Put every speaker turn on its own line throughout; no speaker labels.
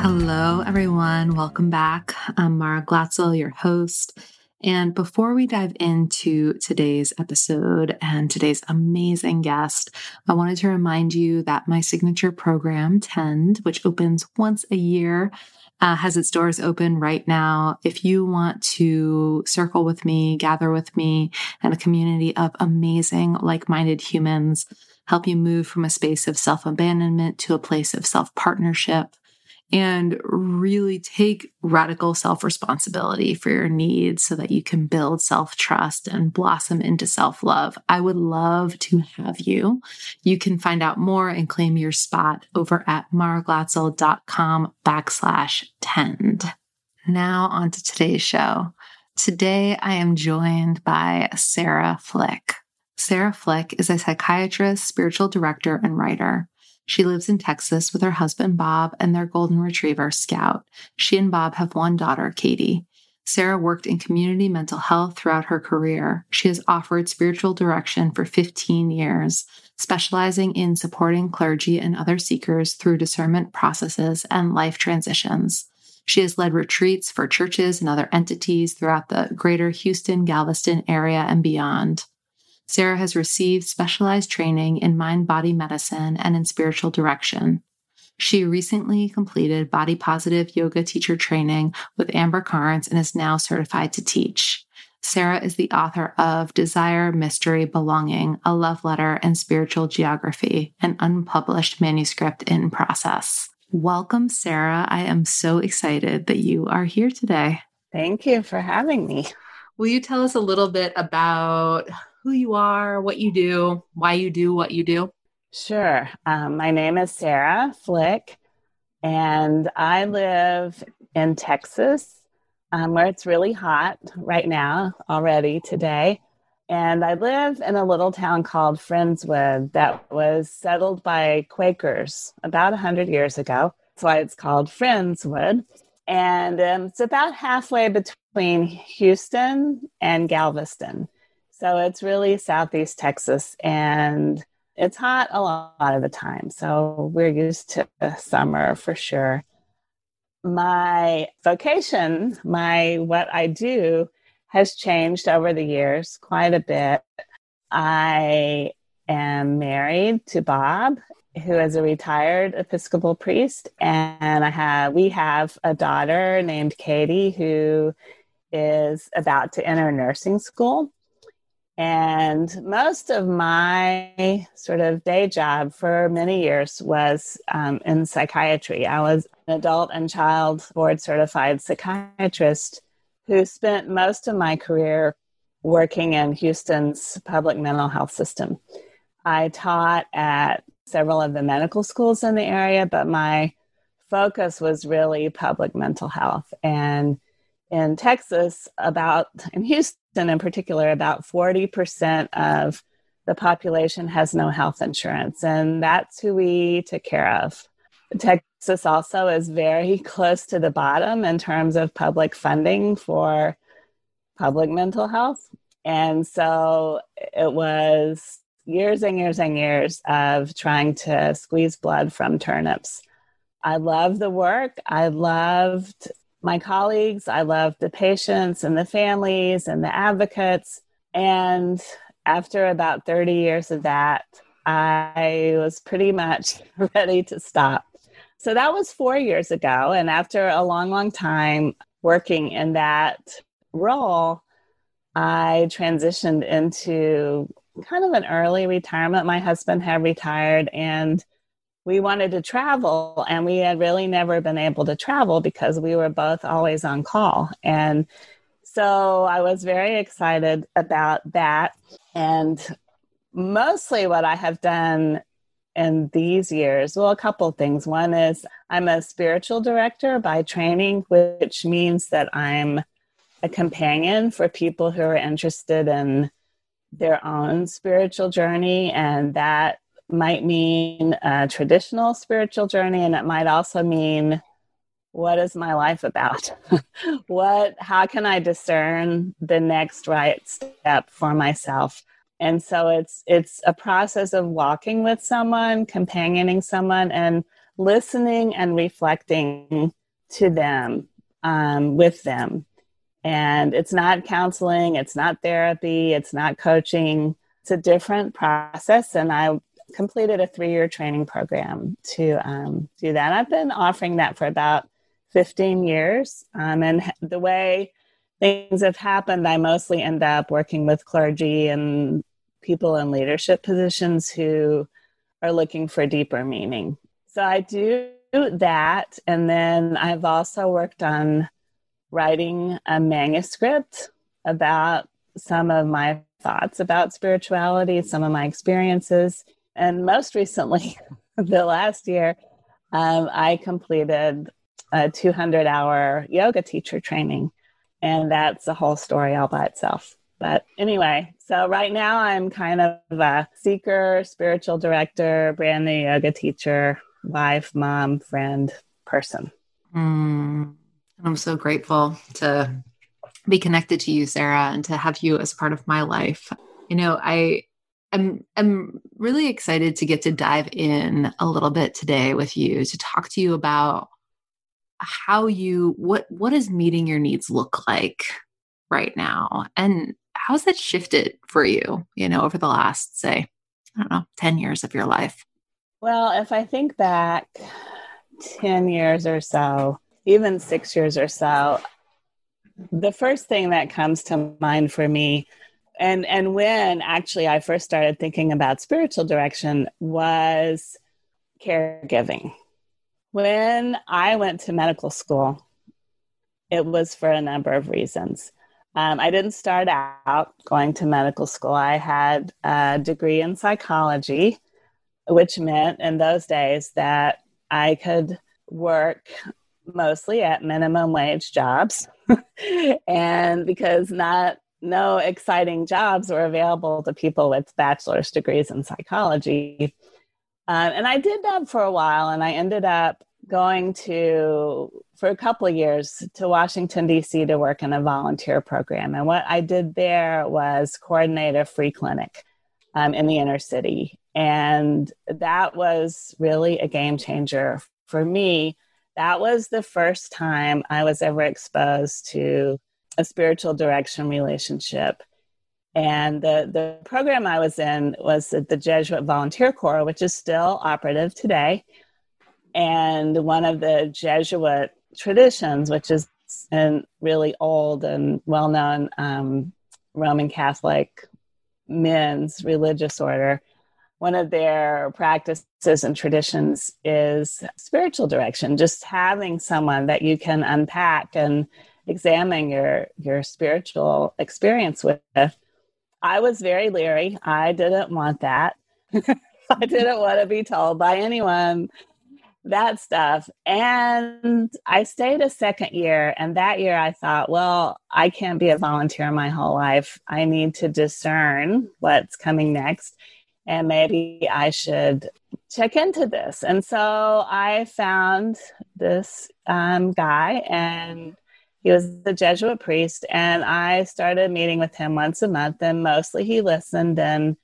Hello, everyone. Welcome back. I'm Mara Glatzel, your host. And before we dive into today's episode and today's amazing guest, I wanted to remind you that my signature program, Tend, which opens once a year, uh, has its doors open right now. If you want to circle with me, gather with me, and a community of amazing, like minded humans, help you move from a space of self abandonment to a place of self partnership and really take radical self responsibility for your needs so that you can build self trust and blossom into self love. I would love to have you. You can find out more and claim your spot over at maraglatzel.com backslash tend. Now, on to today's show. Today, I am joined by Sarah Flick. Sarah Flick is a psychiatrist, spiritual director, and writer. She lives in Texas with her husband, Bob, and their golden retriever, Scout. She and Bob have one daughter, Katie. Sarah worked in community mental health throughout her career. She has offered spiritual direction for 15 years, specializing in supporting clergy and other seekers through discernment processes and life transitions. She has led retreats for churches and other entities throughout the greater Houston, Galveston area and beyond. Sarah has received specialized training in mind body medicine and in spiritual direction. She recently completed body positive yoga teacher training with Amber Karnes and is now certified to teach. Sarah is the author of Desire, Mystery, Belonging, a love letter and spiritual geography, an unpublished manuscript in process. Welcome, Sarah. I am so excited that you are here today.
Thank you for having me.
Will you tell us a little bit about who you are, what you do, why you do what you do?
Sure. Um, my name is Sarah Flick, and I live in Texas, um, where it's really hot right now already today. And I live in a little town called Friendswood that was settled by Quakers about 100 years ago. That's why it's called Friendswood. And um, it's about halfway between Houston and Galveston. So it's really Southeast Texas and it's hot a lot of the time. So we're used to summer for sure. My vocation, my what I do has changed over the years quite a bit. I am married to Bob, who is a retired Episcopal priest, and I have we have a daughter named Katie who is about to enter nursing school. And most of my sort of day job for many years was um, in psychiatry. I was an adult and child board certified psychiatrist who spent most of my career working in Houston's public mental health system. I taught at several of the medical schools in the area, but my focus was really public mental health. And in Texas, about, in Houston in particular, about 40% of the population has no health insurance. And that's who we took care of. Texas also is very close to the bottom in terms of public funding for public mental health. And so it was years and years and years of trying to squeeze blood from turnips. I loved the work. I loved my colleagues. I loved the patients and the families and the advocates. And after about 30 years of that, I was pretty much ready to stop. So that was four years ago. And after a long, long time working in that role, I transitioned into kind of an early retirement. My husband had retired and we wanted to travel, and we had really never been able to travel because we were both always on call. And so I was very excited about that. And mostly what I have done in these years, well, a couple things. One is I'm a spiritual director by training, which means that I'm a companion for people who are interested in their own spiritual journey. And that might mean a traditional spiritual journey, and it might also mean what is my life about? what, how can I discern the next right step for myself? And so it's it's a process of walking with someone, companioning someone, and listening and reflecting to them um, with them and it's not counseling, it's not therapy, it's not coaching. It's a different process. And I completed a three year training program to um, do that. I've been offering that for about 15 years. Um, and the way things have happened, I mostly end up working with clergy and people in leadership positions who are looking for deeper meaning. So I do that. And then I've also worked on writing a manuscript about some of my thoughts about spirituality, some of my experiences. And most recently, the last year, um, I completed a 200 hour yoga teacher training. And that's a whole story all by itself. But anyway, so right now I'm kind of a seeker, spiritual director, brand new yoga teacher, wife, mom, friend, person.
Mm. I'm so grateful to be connected to you, Sarah, and to have you as part of my life. You know, I am I'm really excited to get to dive in a little bit today with you to talk to you about how you what what does meeting your needs look like right now? And how's that shifted for you you know over the last say i don't know 10 years of your life?
Well if i think back 10 years or so even six years or so, the first thing that comes to mind for me and and when actually I first started thinking about spiritual direction was caregiving. When I went to medical school, it was for a number of reasons. Um, I didn't start out going to medical school. I had a degree in psychology, which meant in those days that I could work mostly at minimum wage jobs. and because not no exciting jobs were available to people with bachelor's degrees in psychology. Um, and I did that for a while, and I ended up going to, for a couple of years, to Washington, D.C. to work in a volunteer program. And what I did there was coordinate a free clinic um, in the inner city. And that was really a game changer for me that was the first time I was ever exposed to a spiritual direction relationship. And the, the program I was in was the Jesuit Volunteer Corps, which is still operative today. And one of the Jesuit traditions, which is a really old and well known um, Roman Catholic men's religious order, one of their practices and traditions is spiritual direction, just having someone that you can unpack and examine your your spiritual experience with. I was very leery. I didn't want that. I didn't want to be told by anyone that stuff. And I stayed a second year. And that year I thought, well, I can't be a volunteer my whole life. I need to discern what's coming next. And maybe I should check into this. And so I found this um, guy, and he was a Jesuit priest. And I started meeting with him once a month, and mostly he listened and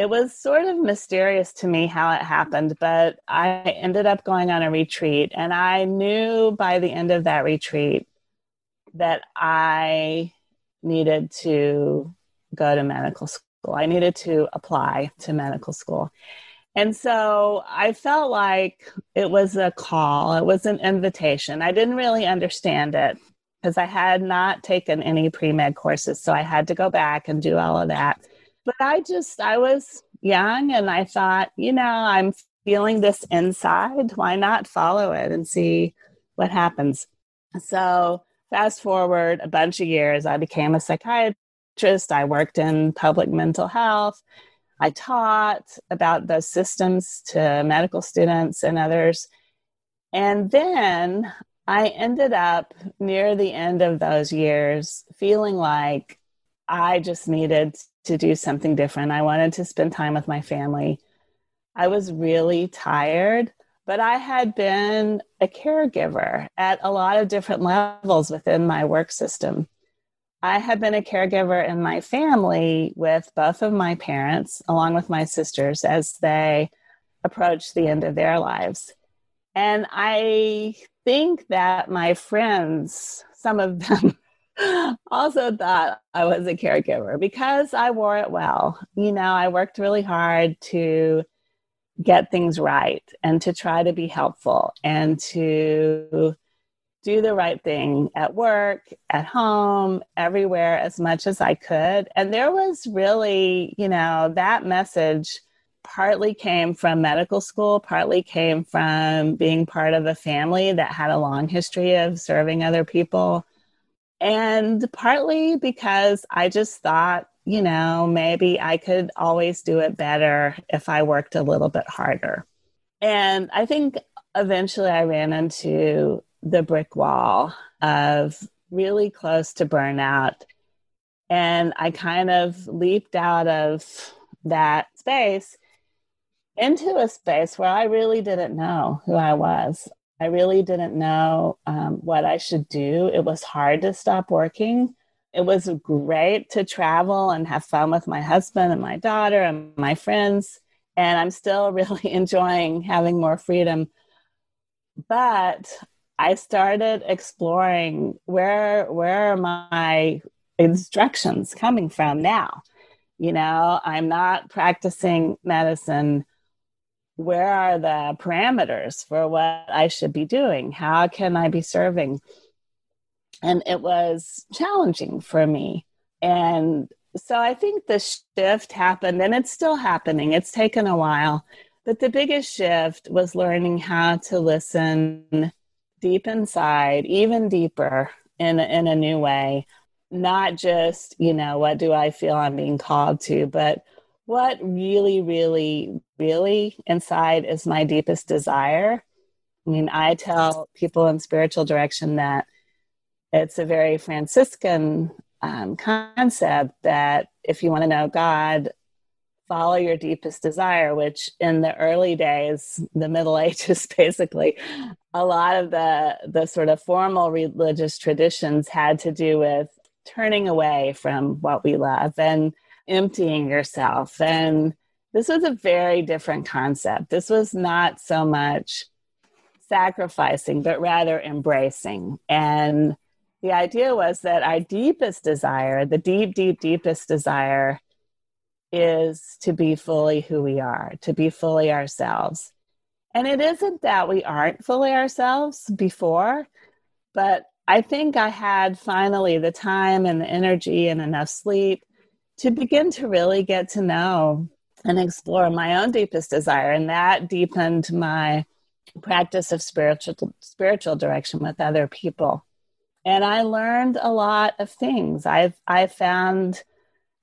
it was sort of mysterious to me how it happened, but I ended up going on a retreat, and I knew by the end of that retreat that I needed to go to medical school. I needed to apply to medical school. And so I felt like it was a call, it was an invitation. I didn't really understand it because I had not taken any pre med courses. So I had to go back and do all of that but I just, I was young and I thought, you know, I'm feeling this inside. Why not follow it and see what happens? So, fast forward a bunch of years, I became a psychiatrist. I worked in public mental health. I taught about those systems to medical students and others. And then I ended up near the end of those years feeling like I just needed to do something different. I wanted to spend time with my family. I was really tired, but I had been a caregiver at a lot of different levels within my work system. I had been a caregiver in my family with both of my parents, along with my sisters, as they approached the end of their lives. And I think that my friends, some of them, also thought I was a caregiver because I wore it well. You know, I worked really hard to get things right and to try to be helpful and to do the right thing at work, at home, everywhere as much as I could. And there was really, you know, that message partly came from medical school, partly came from being part of a family that had a long history of serving other people and partly because I just thought, you know, maybe I could always do it better if I worked a little bit harder. And I think eventually I ran into the brick wall of really close to burnout. And I kind of leaped out of that space into a space where I really didn't know who I was. I really didn't know um, what I should do. It was hard to stop working. It was great to travel and have fun with my husband and my daughter and my friends. And I'm still really enjoying having more freedom. But I started exploring where where are my instructions coming from now? You know, I'm not practicing medicine where are the parameters for what I should be doing? How can I be serving? And it was challenging for me. And so I think the shift happened, and it's still happening. It's taken a while. But the biggest shift was learning how to listen deep inside, even deeper in, in a new way. Not just, you know, what do I feel I'm being called to, but what really, really, really inside is my deepest desire. I mean, I tell people in spiritual direction that it's a very Franciscan um, concept that if you want to know God, follow your deepest desire, which in the early days, the Middle Ages, basically, a lot of the, the sort of formal religious traditions had to do with turning away from what we love. And emptying yourself. And this was a very different concept. This was not so much sacrificing, but rather embracing. And the idea was that our deepest desire, the deep, deep, deepest desire, is to be fully who we are, to be fully ourselves. And it isn't that we aren't fully ourselves before, but I think I had finally the time and the energy and enough sleep to begin to really get to know and explore my own deepest desire. And that deepened my practice of spiritual spiritual direction with other people. and I learned a lot of things. I've I found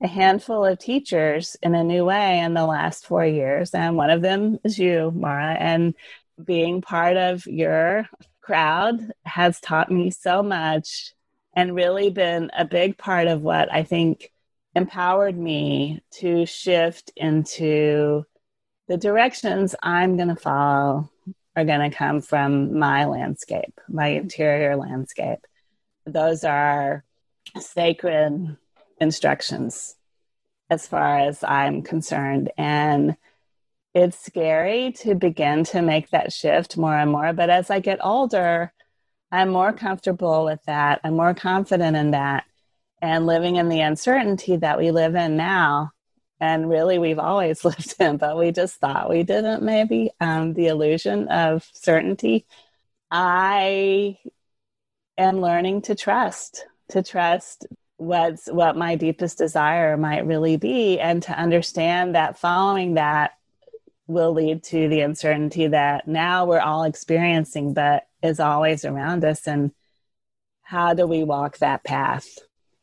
a handful of teachers in a new way in the last four years, and one of them is you, Mara. And being part of your crowd has taught me so much and really been a big part of what I think empowered me to shift into the directions I'm going to follow are going to come from my landscape, my interior landscape. Those are sacred instructions as far as I'm concerned. And it's scary to begin to make that shift more and more. But as I get older, I'm more comfortable with that. I'm more confident in that. And living in the uncertainty that we live in now, and really we've always lived in, but we just thought we didn't, maybe, um, the illusion of certainty. I am learning to trust, to trust what's what my deepest desire might really be and to understand that following that will lead to the uncertainty that now we're all experiencing but is always around us. And how do we walk that path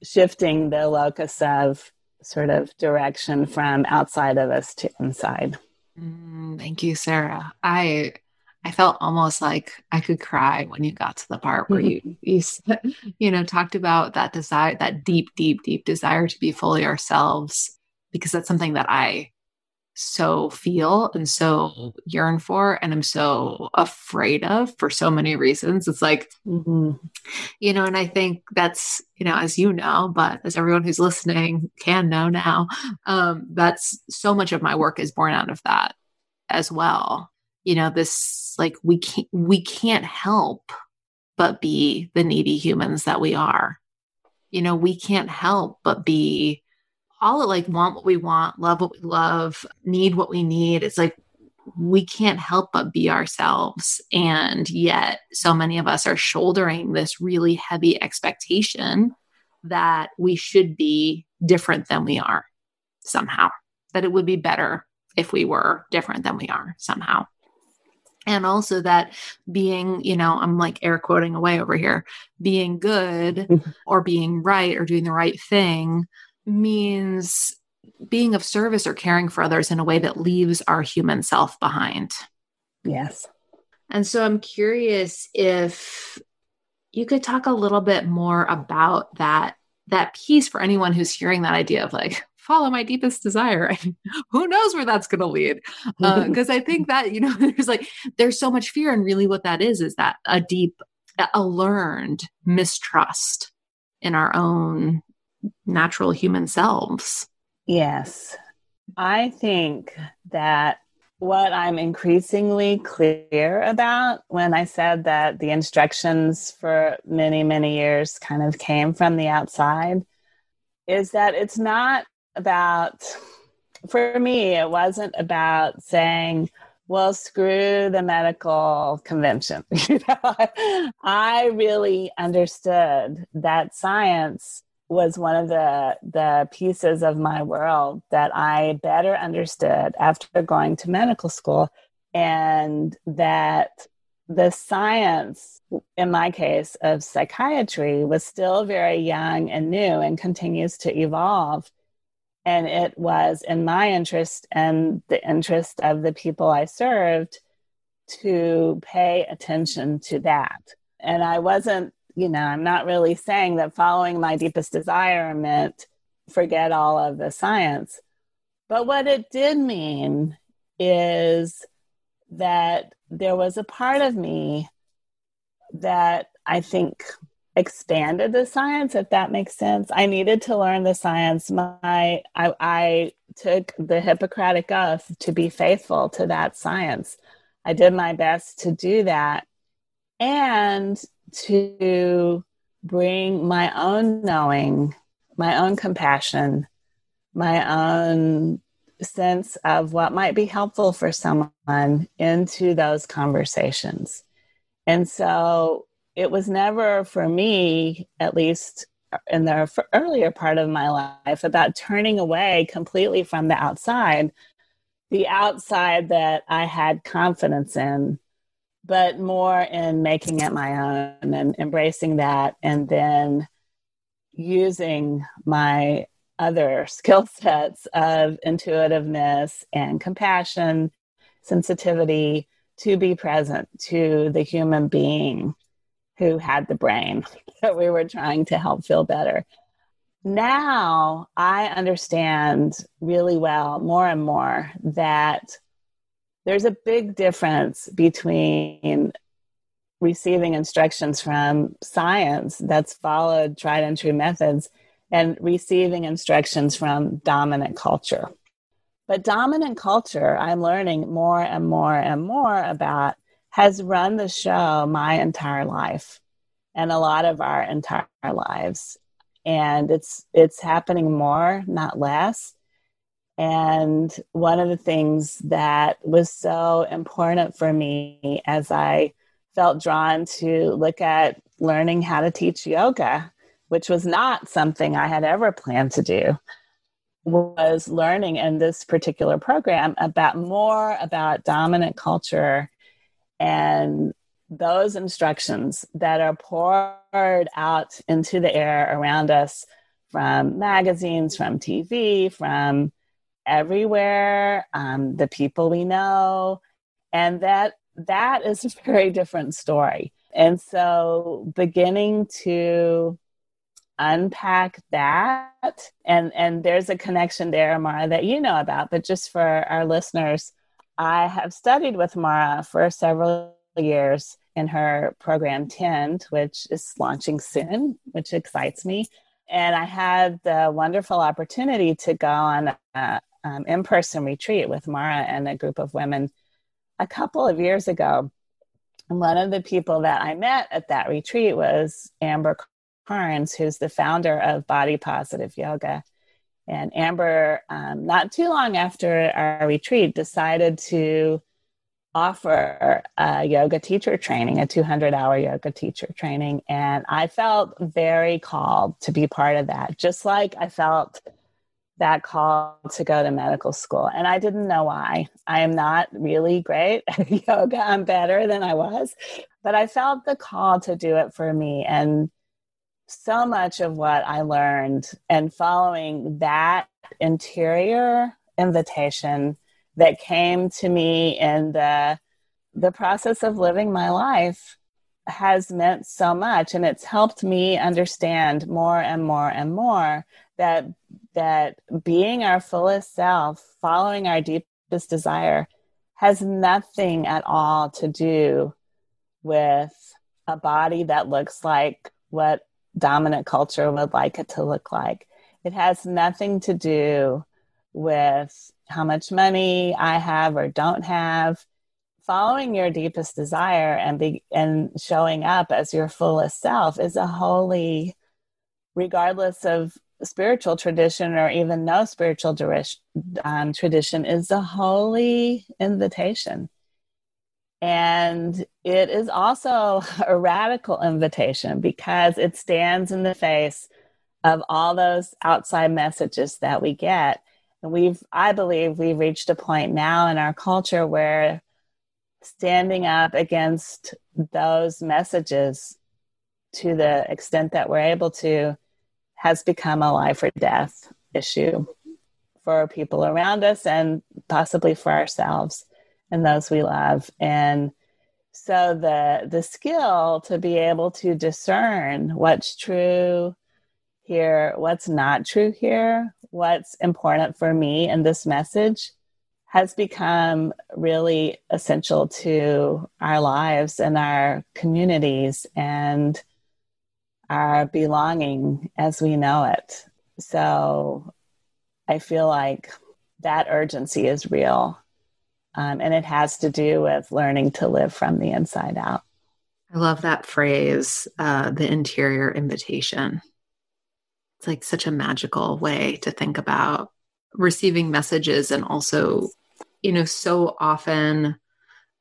shifting the locus of sort of direction from outside of us to inside.
Mm, thank you sarah. I I felt almost like I could cry when you got to the part where you you you know talked about that desire that deep deep deep desire to be fully ourselves because that's something that I so feel and so yearn for and I'm so afraid of for so many reasons. It's like mm-hmm. you know and I think that's you know as you know but as everyone who's listening can know now um that's so much of my work is born out of that as well you know this like we can't we can't help but be the needy humans that we are you know we can't help but be all like want what we want love what we love need what we need. It's like we can't help but be ourselves. And yet so many of us are shouldering this really heavy expectation that we should be different than we are somehow that it would be better if we were different than we are somehow. And also that being you know i'm like air quoting away over here being good or being right or doing the right thing means being of service or caring for others in a way that leaves our human self behind
yes
and so i'm curious if you could talk a little bit more about that that piece for anyone who's hearing that idea of like follow my deepest desire. Who knows where that's going to lead? Because uh, I think that, you know, there's like, there's so much fear. And really what that is, is that a deep, a learned mistrust in our own natural human selves.
Yes. I think that what I'm increasingly clear about when I said that the instructions for many, many years kind of came from the outside is that it's not about, for me, it wasn't about saying, well, screw the medical convention. you know, I really understood that science was one of the the pieces of my world that I better understood after going to medical school and that the science in my case of psychiatry was still very young and new and continues to evolve and it was in my interest and the interest of the people I served to pay attention to that. And I wasn't, you know, I'm not really saying that following my deepest desire meant forget all of the science. But what it did mean is that there was a part of me that I think expanded the science if that makes sense. I needed to learn the science. My i, I took the hippocratic oath to be faithful to that science. I did my best to do that. And to bring my own knowing my own compassion my own sense of what might be helpful for someone into those conversations. And so it was never for me, at least in the earlier part of my life, about turning away completely from the outside, the outside that I had confidence in, but more in making it my own and embracing that and then using my other skill sets of intuitiveness and compassion, sensitivity to be present to the human being who had the brain that we were trying to help feel better. Now I understand really well, more and more, that there's a big difference between receiving instructions from science that's followed tried and true methods and receiving instructions from dominant culture. But dominant culture, I'm learning more and more and more about, has run the show my entire life and a lot of our entire lives. And it's it's happening more, not less. And one of the things that was so important for me as I felt drawn to look at learning how to teach yoga, which was not something I had ever planned to do, was learning in this particular program about more about dominant culture and those instructions that are poured out into the air around us from magazines, from TV, from everywhere, um, the people we know, and that that is a very different story. And so, beginning to unpack that, and and there's a connection there, Mara, that you know about, but just for our listeners, I have studied with Mara for several years in her program Tend, which is launching soon, which excites me. And I had the wonderful opportunity to go on a, um, in person retreat with Mara and a group of women a couple of years ago. And one of the people that I met at that retreat was Amber Karnes, who's the founder of Body Positive Yoga. And Amber, um, not too long after our retreat, decided to offer a yoga teacher training, a 200 hour yoga teacher training. And I felt very called to be part of that, just like I felt that call to go to medical school. And I didn't know why. I am not really great at yoga. I'm better than I was, but I felt the call to do it for me. And so much of what I learned and following that interior invitation that came to me in the the process of living my life has meant so much and it's helped me understand more and more and more that that being our fullest self, following our deepest desire, has nothing at all to do with a body that looks like what dominant culture would like it to look like. It has nothing to do with how much money I have or don't have. Following your deepest desire and be, and showing up as your fullest self is a holy, regardless of spiritual tradition or even no spiritual um, tradition is a holy invitation. And it is also a radical invitation because it stands in the face of all those outside messages that we get. And we've, I believe, we've reached a point now in our culture where standing up against those messages to the extent that we're able to has become a life or death issue for people around us and possibly for ourselves and those we love. And so the the skill to be able to discern what's true here, what's not true here, what's important for me in this message has become really essential to our lives and our communities and our belonging as we know it. So I feel like that urgency is real. Um, and it has to do with learning to live from the inside out.
I love that phrase, uh, the interior invitation. It's like such a magical way to think about receiving messages and also, you know, so often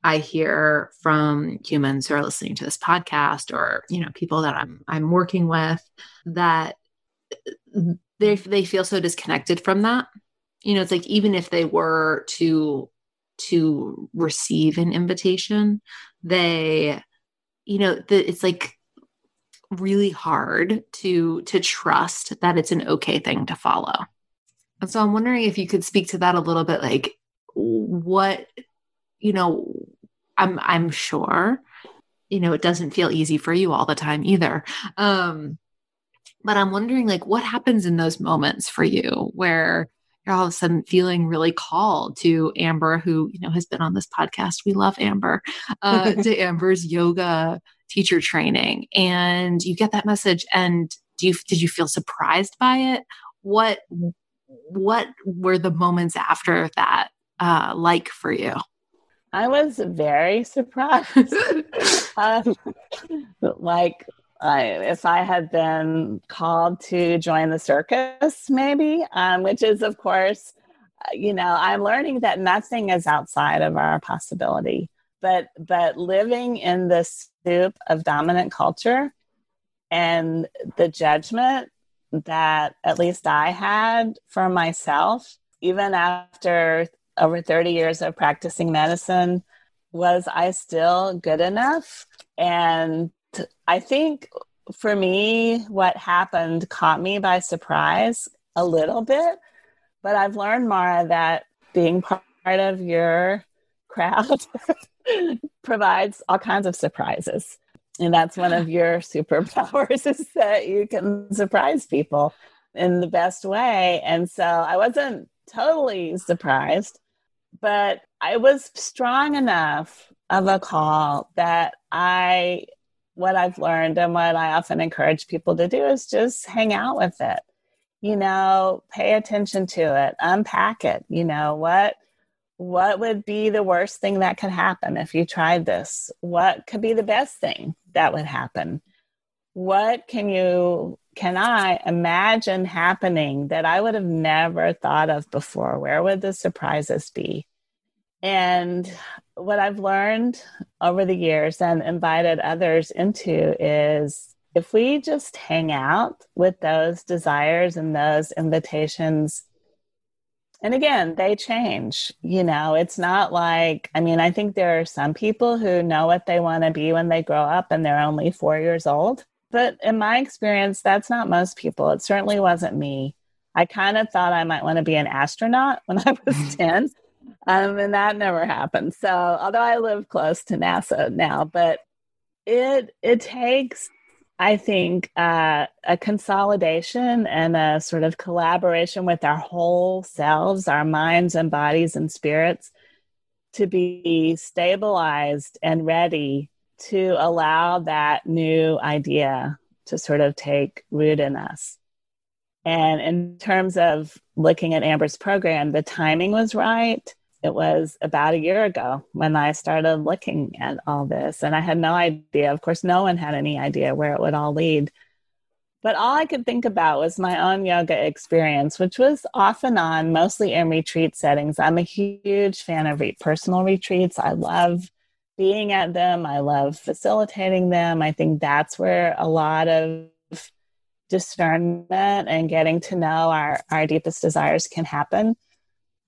I hear from humans who are listening to this podcast or, you know, people that I'm I'm working with that they they feel so disconnected from that. You know, it's like even if they were to to receive an invitation. They, you know, the, it's like really hard to to trust that it's an okay thing to follow. And so I'm wondering if you could speak to that a little bit like what you know I'm I'm sure you know it doesn't feel easy for you all the time either. Um but I'm wondering like what happens in those moments for you where you're all of a sudden feeling really called to Amber, who you know has been on this podcast. We love Amber, uh, to Amber's yoga teacher training, and you get that message. And do you did you feel surprised by it? What what were the moments after that uh, like for you?
I was very surprised. um, like I, if I had been called to join the circus, maybe, um, which is, of course, uh, you know, I'm learning that nothing is outside of our possibility. But but living in the soup of dominant culture and the judgment that at least I had for myself, even after over 30 years of practicing medicine, was I still good enough? And I think for me, what happened caught me by surprise a little bit. But I've learned, Mara, that being part of your crowd provides all kinds of surprises. And that's one of your superpowers is that you can surprise people in the best way. And so I wasn't totally surprised, but I was strong enough of a call that I what I've learned and what I often encourage people to do is just hang out with it. You know, pay attention to it, unpack it. You know, what what would be the worst thing that could happen if you tried this? What could be the best thing that would happen? What can you can I imagine happening that I would have never thought of before? Where would the surprises be? And what I've learned over the years and invited others into is if we just hang out with those desires and those invitations, and again, they change. You know, it's not like, I mean, I think there are some people who know what they want to be when they grow up and they're only four years old. But in my experience, that's not most people. It certainly wasn't me. I kind of thought I might want to be an astronaut when I was 10 um, and that never happened. So, although I live close to NASA now, but it it takes, I think, uh, a consolidation and a sort of collaboration with our whole selves, our minds and bodies and spirits, to be stabilized and ready to allow that new idea to sort of take root in us. And in terms of looking at Amber's program, the timing was right it was about a year ago when I started looking at all this. And I had no idea. Of course, no one had any idea where it would all lead. But all I could think about was my own yoga experience, which was off and on, mostly in retreat settings. I'm a huge fan of personal retreats. I love being at them, I love facilitating them. I think that's where a lot of discernment and getting to know our, our deepest desires can happen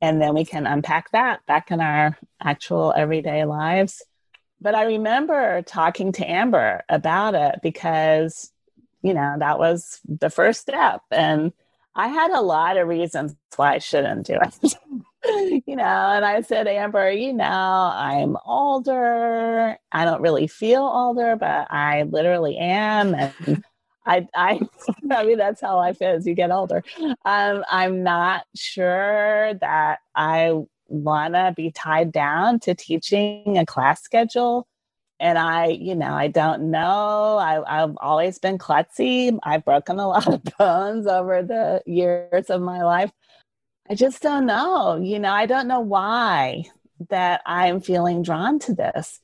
and then we can unpack that back in our actual everyday lives. But I remember talking to Amber about it because, you know, that was the first step. And I had a lot of reasons why I shouldn't do it. you know, and I said, Amber, you know, I'm older. I don't really feel older, but I literally am. And I, I, I mean, that's how life is. You get older. Um, I'm not sure that I want to be tied down to teaching a class schedule. And I, you know, I don't know. I, I've always been klutzy. I've broken a lot of bones over the years of my life. I just don't know. You know, I don't know why that I'm feeling drawn to this.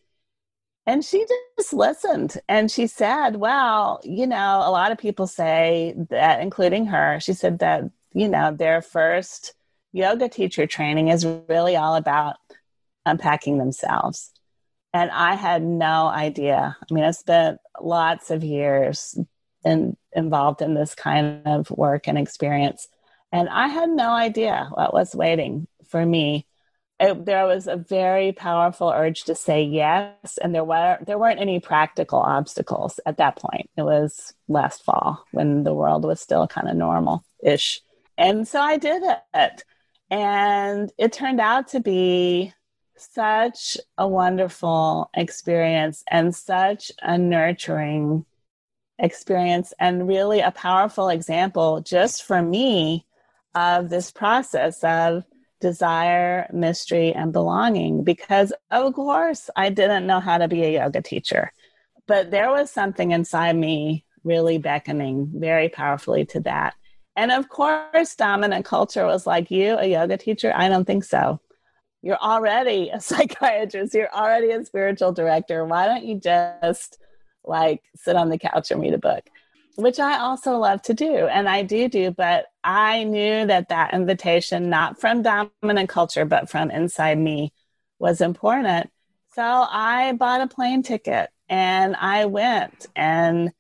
And she just listened and she said, Well, you know, a lot of people say that, including her, she said that, you know, their first yoga teacher training is really all about unpacking themselves. And I had no idea. I mean, I spent lots of years in, involved in this kind of work and experience. And I had no idea what was waiting for me. It, there was a very powerful urge to say yes, and there were there weren't any practical obstacles at that point. It was last fall when the world was still kind of normal ish, and so I did it, and it turned out to be such a wonderful experience and such a nurturing experience, and really a powerful example just for me of this process of desire, mystery, and belonging because, of course, I didn't know how to be a yoga teacher. But there was something inside me really beckoning very powerfully to that. And of course, dominant culture was like, You, a yoga teacher? I don't think so. You're already a psychiatrist, you're already a spiritual director. Why don't you just like sit on the couch and read a book? Which I also love to do, and I do do, but I knew that that invitation, not from dominant culture, but from inside me, was important. So I bought a plane ticket and I went and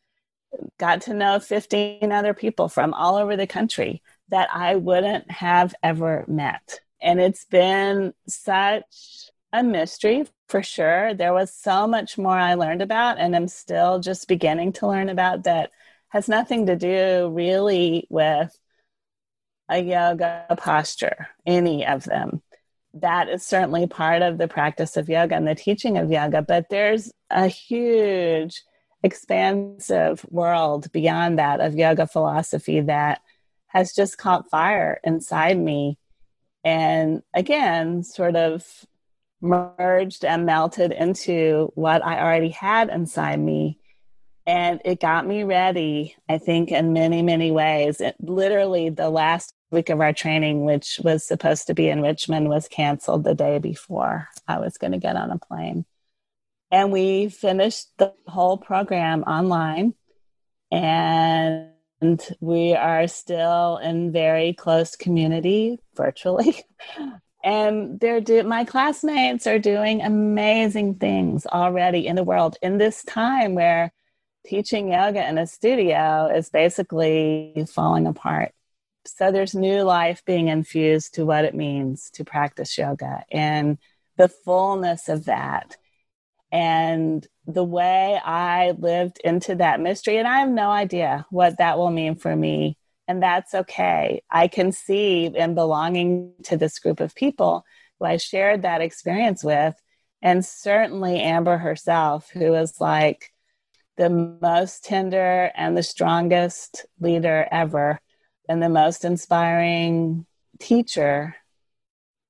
got to know 15 other people from all over the country that I wouldn't have ever met. And it's been such a mystery for sure. There was so much more I learned about, and I'm still just beginning to learn about that has nothing to do really with a yoga posture, any of them. That is certainly part of the practice of yoga and the teaching of yoga, but there's a huge, expansive world beyond that of yoga philosophy that has just caught fire inside me. And again, sort of merged and melted into what I already had inside me and it got me ready i think in many many ways. It, literally the last week of our training which was supposed to be in richmond was canceled the day before i was going to get on a plane. And we finished the whole program online and we are still in very close community virtually. And they're do my classmates are doing amazing things already in the world in this time where teaching yoga in a studio is basically falling apart. So there's new life being infused to what it means to practice yoga and the fullness of that. And the way I lived into that mystery, and I have no idea what that will mean for me. And that's okay. I can see in belonging to this group of people who I shared that experience with, and certainly Amber herself, who was like, the most tender and the strongest leader ever and the most inspiring teacher,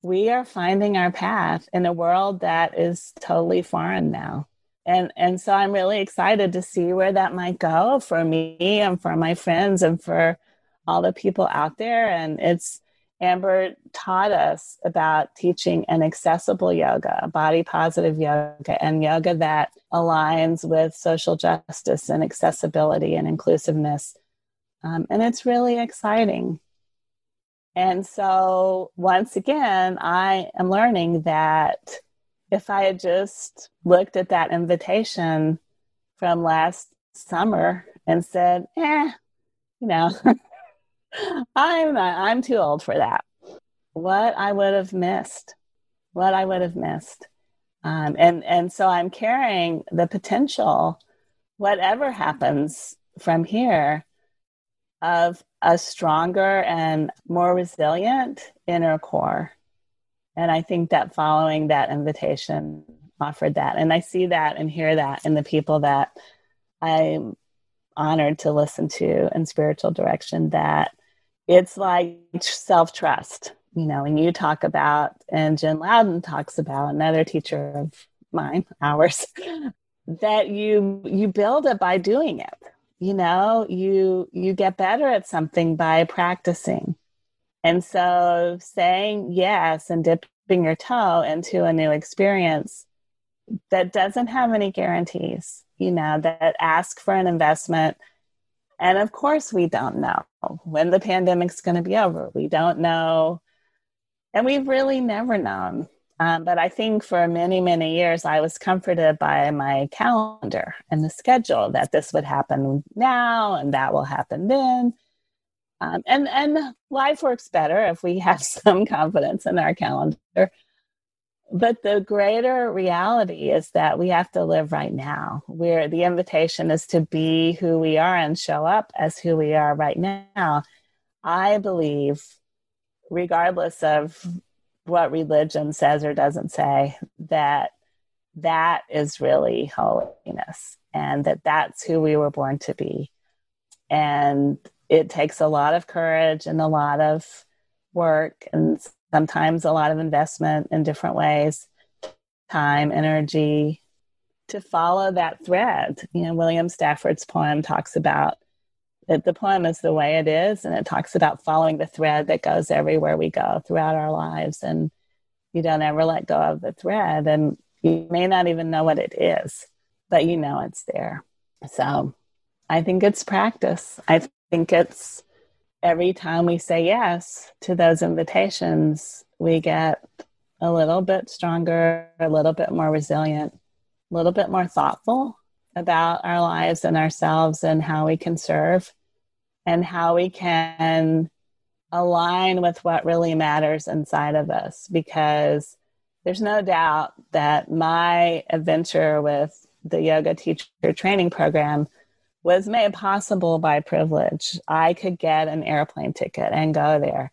we are finding our path in a world that is totally foreign now. And, and so I'm really excited to see where that might go for me and for my friends and for all the people out there. And it's Amber taught us about teaching an accessible yoga, body positive yoga, and yoga that aligns with social justice and accessibility and inclusiveness. Um, and it's really exciting. And so, once again, I am learning that if I had just looked at that invitation from last summer and said, eh, you know, I'm I'm too old for that. What I would have missed, what I would have missed. Um, and, and so I'm carrying the potential, whatever happens from here, of a stronger and more resilient inner core. And I think that following that invitation offered that. And I see that and hear that in the people that I'm honored to listen to in spiritual direction that it's like self trust, you know, and you talk about, and Jen Louden talks about, another teacher of mine, ours, that you you build it by doing it. You know, you you get better at something by practicing. And so saying yes and dipping your toe into a new experience that doesn't have any guarantees, you know, that ask for an investment and of course, we don't know when the pandemic's going to be over. We don't know. And we've really never known. Um, but I think for many, many years, I was comforted by my calendar and the schedule that this would happen now and that will happen then. Um, and, and life works better if we have some confidence in our calendar. But the greater reality is that we have to live right now. Where the invitation is to be who we are and show up as who we are right now. I believe, regardless of what religion says or doesn't say, that that is really holiness and that that's who we were born to be. And it takes a lot of courage and a lot of work and sometimes a lot of investment in different ways time, energy to follow that thread. You know, William Stafford's poem talks about that the poem is the way it is, and it talks about following the thread that goes everywhere we go throughout our lives. And you don't ever let go of the thread, and you may not even know what it is, but you know it's there. So I think it's practice. I think it's every time we say yes to those invitations, we get a little bit stronger, a little bit more resilient, a little bit more thoughtful about our lives and ourselves and how we can serve and how we can align with what really matters inside of us. Because there's no doubt that my adventure with the yoga teacher training program was made possible by privilege. I could get an airplane ticket and go there.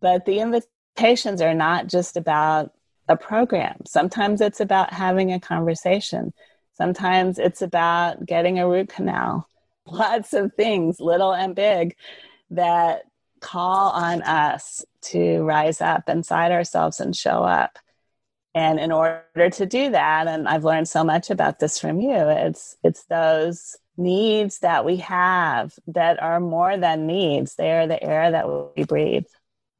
But the invitations are not just about a program. Sometimes it's about having a conversation. Sometimes it's about getting a root canal. Lots of things, little and big, that call on us to rise up inside ourselves and show up. And in order to do that, and I've learned so much about this from you, it's it's those needs that we have that are more than needs. They are the air that we breathe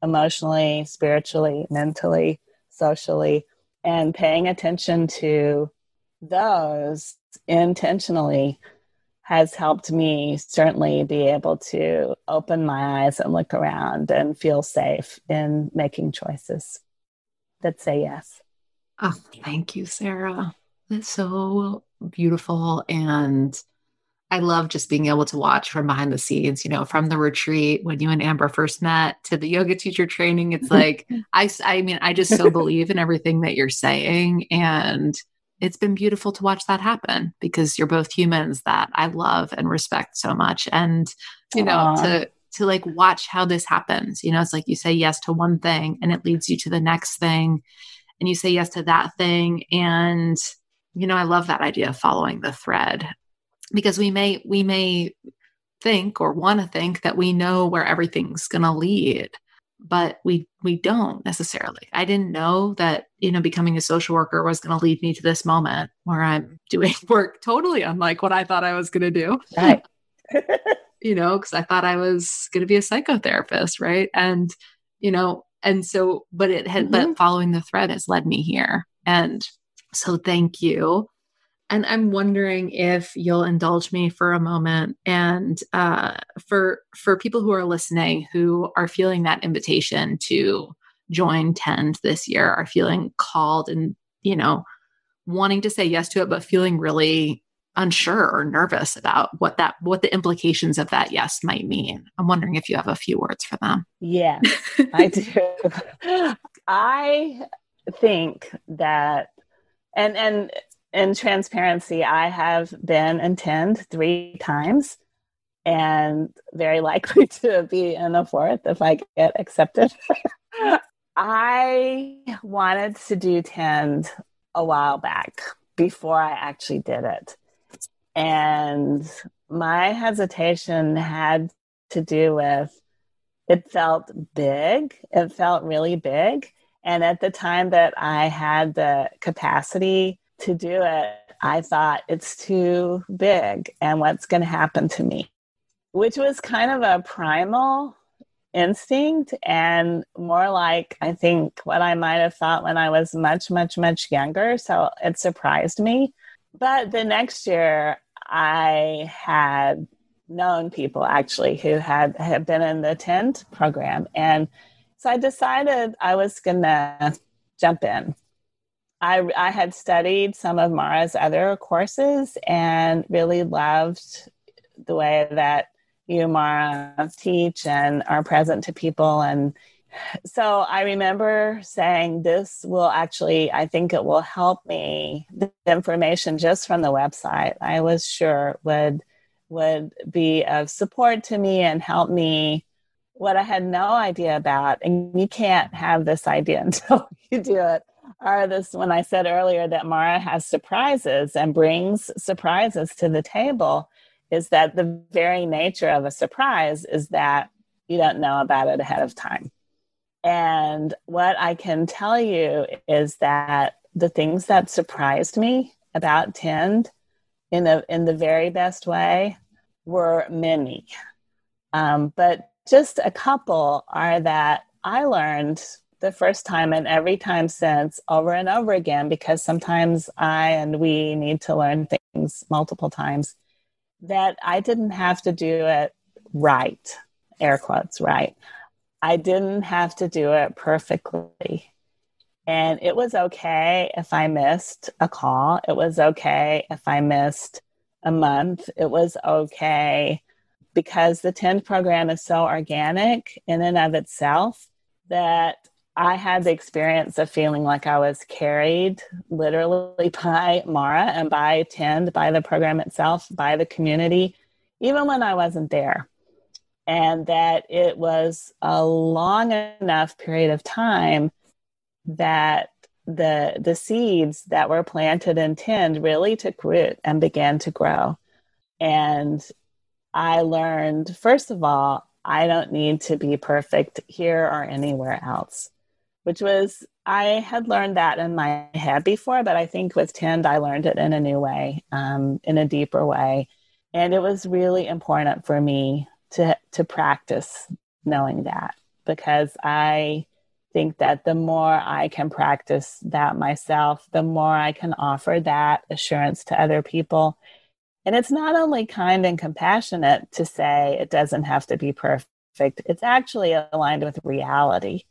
emotionally, spiritually, mentally, socially, and paying attention to those intentionally has helped me certainly be able to open my eyes and look around and feel safe in making choices that say yes.
Oh, thank you, Sarah. That's so beautiful and I love just being able to watch from behind the scenes, you know, from the retreat when you and Amber first met to the yoga teacher training. It's like, I, I mean, I just so believe in everything that you're saying. And it's been beautiful to watch that happen because you're both humans that I love and respect so much. And, you know, Aww. to, to like watch how this happens, you know, it's like you say yes to one thing and it leads you to the next thing. And you say yes to that thing. And, you know, I love that idea of following the thread because we may we may think or want to think that we know where everything's going to lead but we we don't necessarily. I didn't know that you know becoming a social worker was going to lead me to this moment where i'm doing work totally unlike what i thought i was going to do.
Right.
You know because i thought i was going to be a psychotherapist right? And you know and so but it had mm-hmm. but following the thread has led me here. And so thank you and I'm wondering if you'll indulge me for a moment and uh, for for people who are listening who are feeling that invitation to join Tend this year, are feeling called and you know wanting to say yes to it, but feeling really unsure or nervous about what that what the implications of that yes might mean. I'm wondering if you have a few words for them.
Yeah, I do. I think that and and in transparency, I have been in Tend three times and very likely to be in a fourth if I get accepted. I wanted to do Tend a while back before I actually did it. And my hesitation had to do with it felt big. It felt really big. And at the time that I had the capacity to do it, I thought it's too big and what's going to happen to me, which was kind of a primal instinct and more like I think what I might have thought when I was much, much, much younger. So it surprised me. But the next year, I had known people actually who had, had been in the Tend program. And so I decided I was going to jump in I, I had studied some of Mara's other courses and really loved the way that you, Mara, teach and are present to people and so I remember saying, This will actually, I think it will help me. The information just from the website, I was sure would would be of support to me and help me what I had no idea about. And you can't have this idea until you do it. Are this when I said earlier that Mara has surprises and brings surprises to the table, is that the very nature of a surprise is that you don't know about it ahead of time. And what I can tell you is that the things that surprised me about Tend in the in the very best way were many. Um, but just a couple are that I learned the first time and every time since over and over again because sometimes I and we need to learn things multiple times that I didn't have to do it right, air quotes, right. I didn't have to do it perfectly. And it was okay if I missed a call. It was okay if I missed a month. It was okay because the TEND program is so organic in and of itself that I had the experience of feeling like I was carried literally by Mara and by TEND, by the program itself, by the community, even when I wasn't there. And that it was a long enough period of time that the the seeds that were planted and tend really took root and began to grow and i learned first of all i don't need to be perfect here or anywhere else which was i had learned that in my head before but i think with tend i learned it in a new way um, in a deeper way and it was really important for me to to practice knowing that because i think that the more I can practice that myself, the more I can offer that assurance to other people. And it's not only kind and compassionate to say it doesn't have to be perfect, it's actually aligned with reality.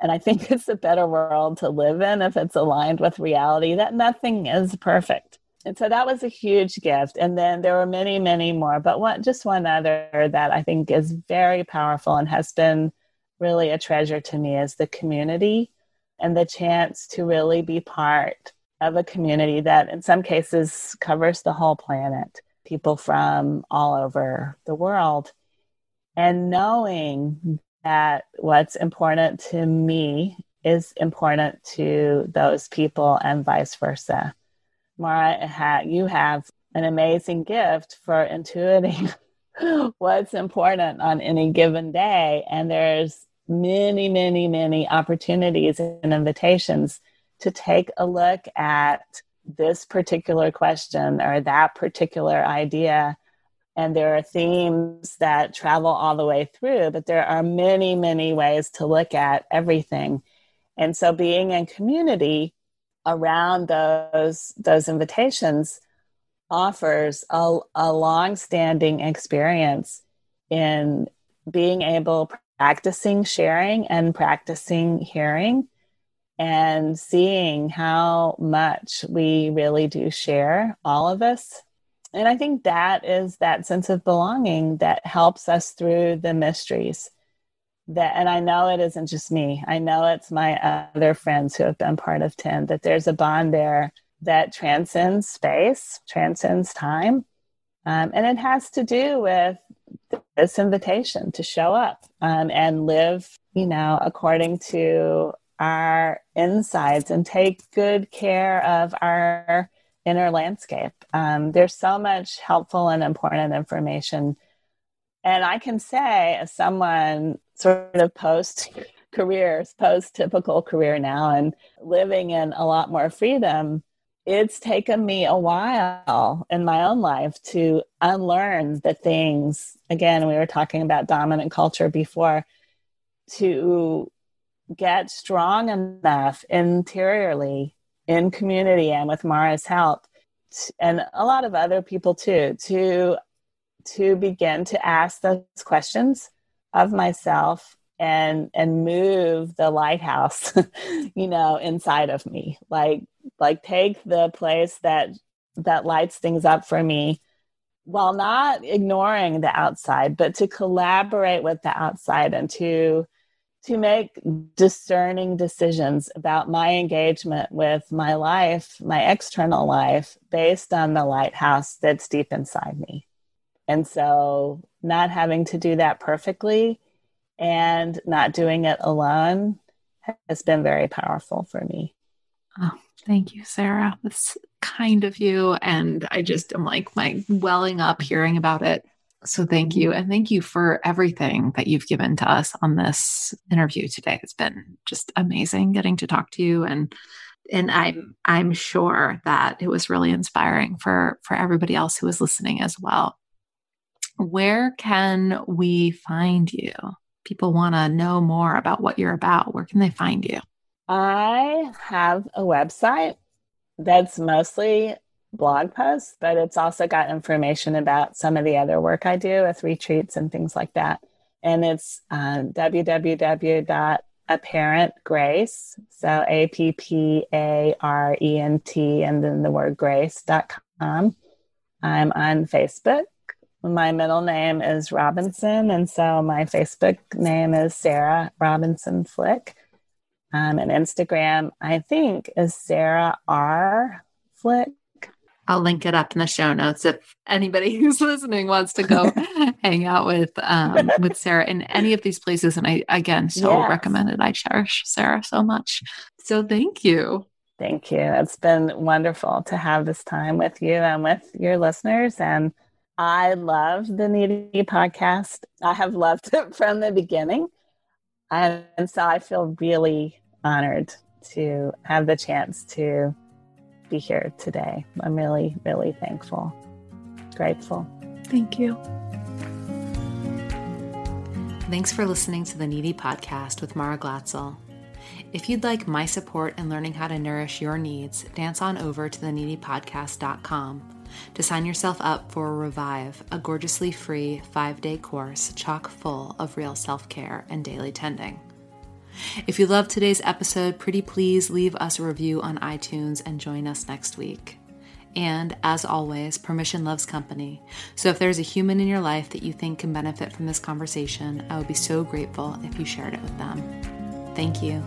And I think it's a better world to live in if it's aligned with reality that nothing is perfect. And so that was a huge gift. And then there were many, many more, but one, just one other that I think is very powerful and has been really a treasure to me is the community and the chance to really be part of a community that in some cases covers the whole planet, people from all over the world. And knowing that what's important to me is important to those people and vice versa. Mara, you have an amazing gift for intuiting what's important on any given day. And there's many, many, many opportunities and invitations to take a look at this particular question or that particular idea. And there are themes that travel all the way through, but there are many, many ways to look at everything. And so being in community around those those invitations offers a, a long-standing experience in being able practicing sharing and practicing hearing and seeing how much we really do share, all of us. And I think that is that sense of belonging that helps us through the mysteries. That, and I know it isn't just me. I know it's my other friends who have been part of TEND, that there's a bond there that transcends space, transcends time. Um, and it has to do with this invitation to show up um, and live, you know, according to our insides and take good care of our inner landscape. Um, there's so much helpful and important information. And I can say, as someone sort of post careers, post typical career now, and living in a lot more freedom, it's taken me a while in my own life to unlearn the things. Again, we were talking about dominant culture before to get strong enough interiorly in community and with Mara's help and a lot of other people too to to begin to ask those questions of myself and and move the lighthouse you know inside of me. Like like take the place that that lights things up for me while not ignoring the outside but to collaborate with the outside and to to make discerning decisions about my engagement with my life, my external life, based on the lighthouse that's deep inside me. And so, not having to do that perfectly and not doing it alone has been very powerful for me.
Oh, thank you, Sarah. That's kind of you. And I just am like, my welling up hearing about it. So thank you. And thank you for everything that you've given to us on this interview today. It's been just amazing getting to talk to you and and I'm I'm sure that it was really inspiring for for everybody else who was listening as well. Where can we find you? People want to know more about what you're about. Where can they find you?
I have a website that's mostly blog posts, but it's also got information about some of the other work I do with retreats and things like that. And it's uh, www.apparentgrace, so A P P A R E N T, and then the word grace.com. I'm on Facebook. My middle name is Robinson, and so my Facebook name is Sarah Robinson Flick. Um, and Instagram, I think, is Sarah R. Flick.
I'll link it up in the show notes if anybody who's listening wants to go hang out with um, with Sarah in any of these places. And I again so yes. recommend it. I cherish Sarah so much. So thank you.
Thank you. It's been wonderful to have this time with you and with your listeners. And I love the Needy podcast. I have loved it from the beginning. And so I feel really honored to have the chance to be here today. I'm really, really thankful, grateful.
Thank you. Thanks for listening to the Needy Podcast with Mara Glatzel. If you'd like my support in learning how to nourish your needs, dance on over to theneedypodcast.com to sign yourself up for Revive, a gorgeously free five day course chock full of real self care and daily tending. If you loved today's episode, pretty please leave us a review on iTunes and join us next week. And as always, permission loves company. So if there's a human in your life that you think can benefit from this conversation, I would be so grateful if you shared it with them. Thank you.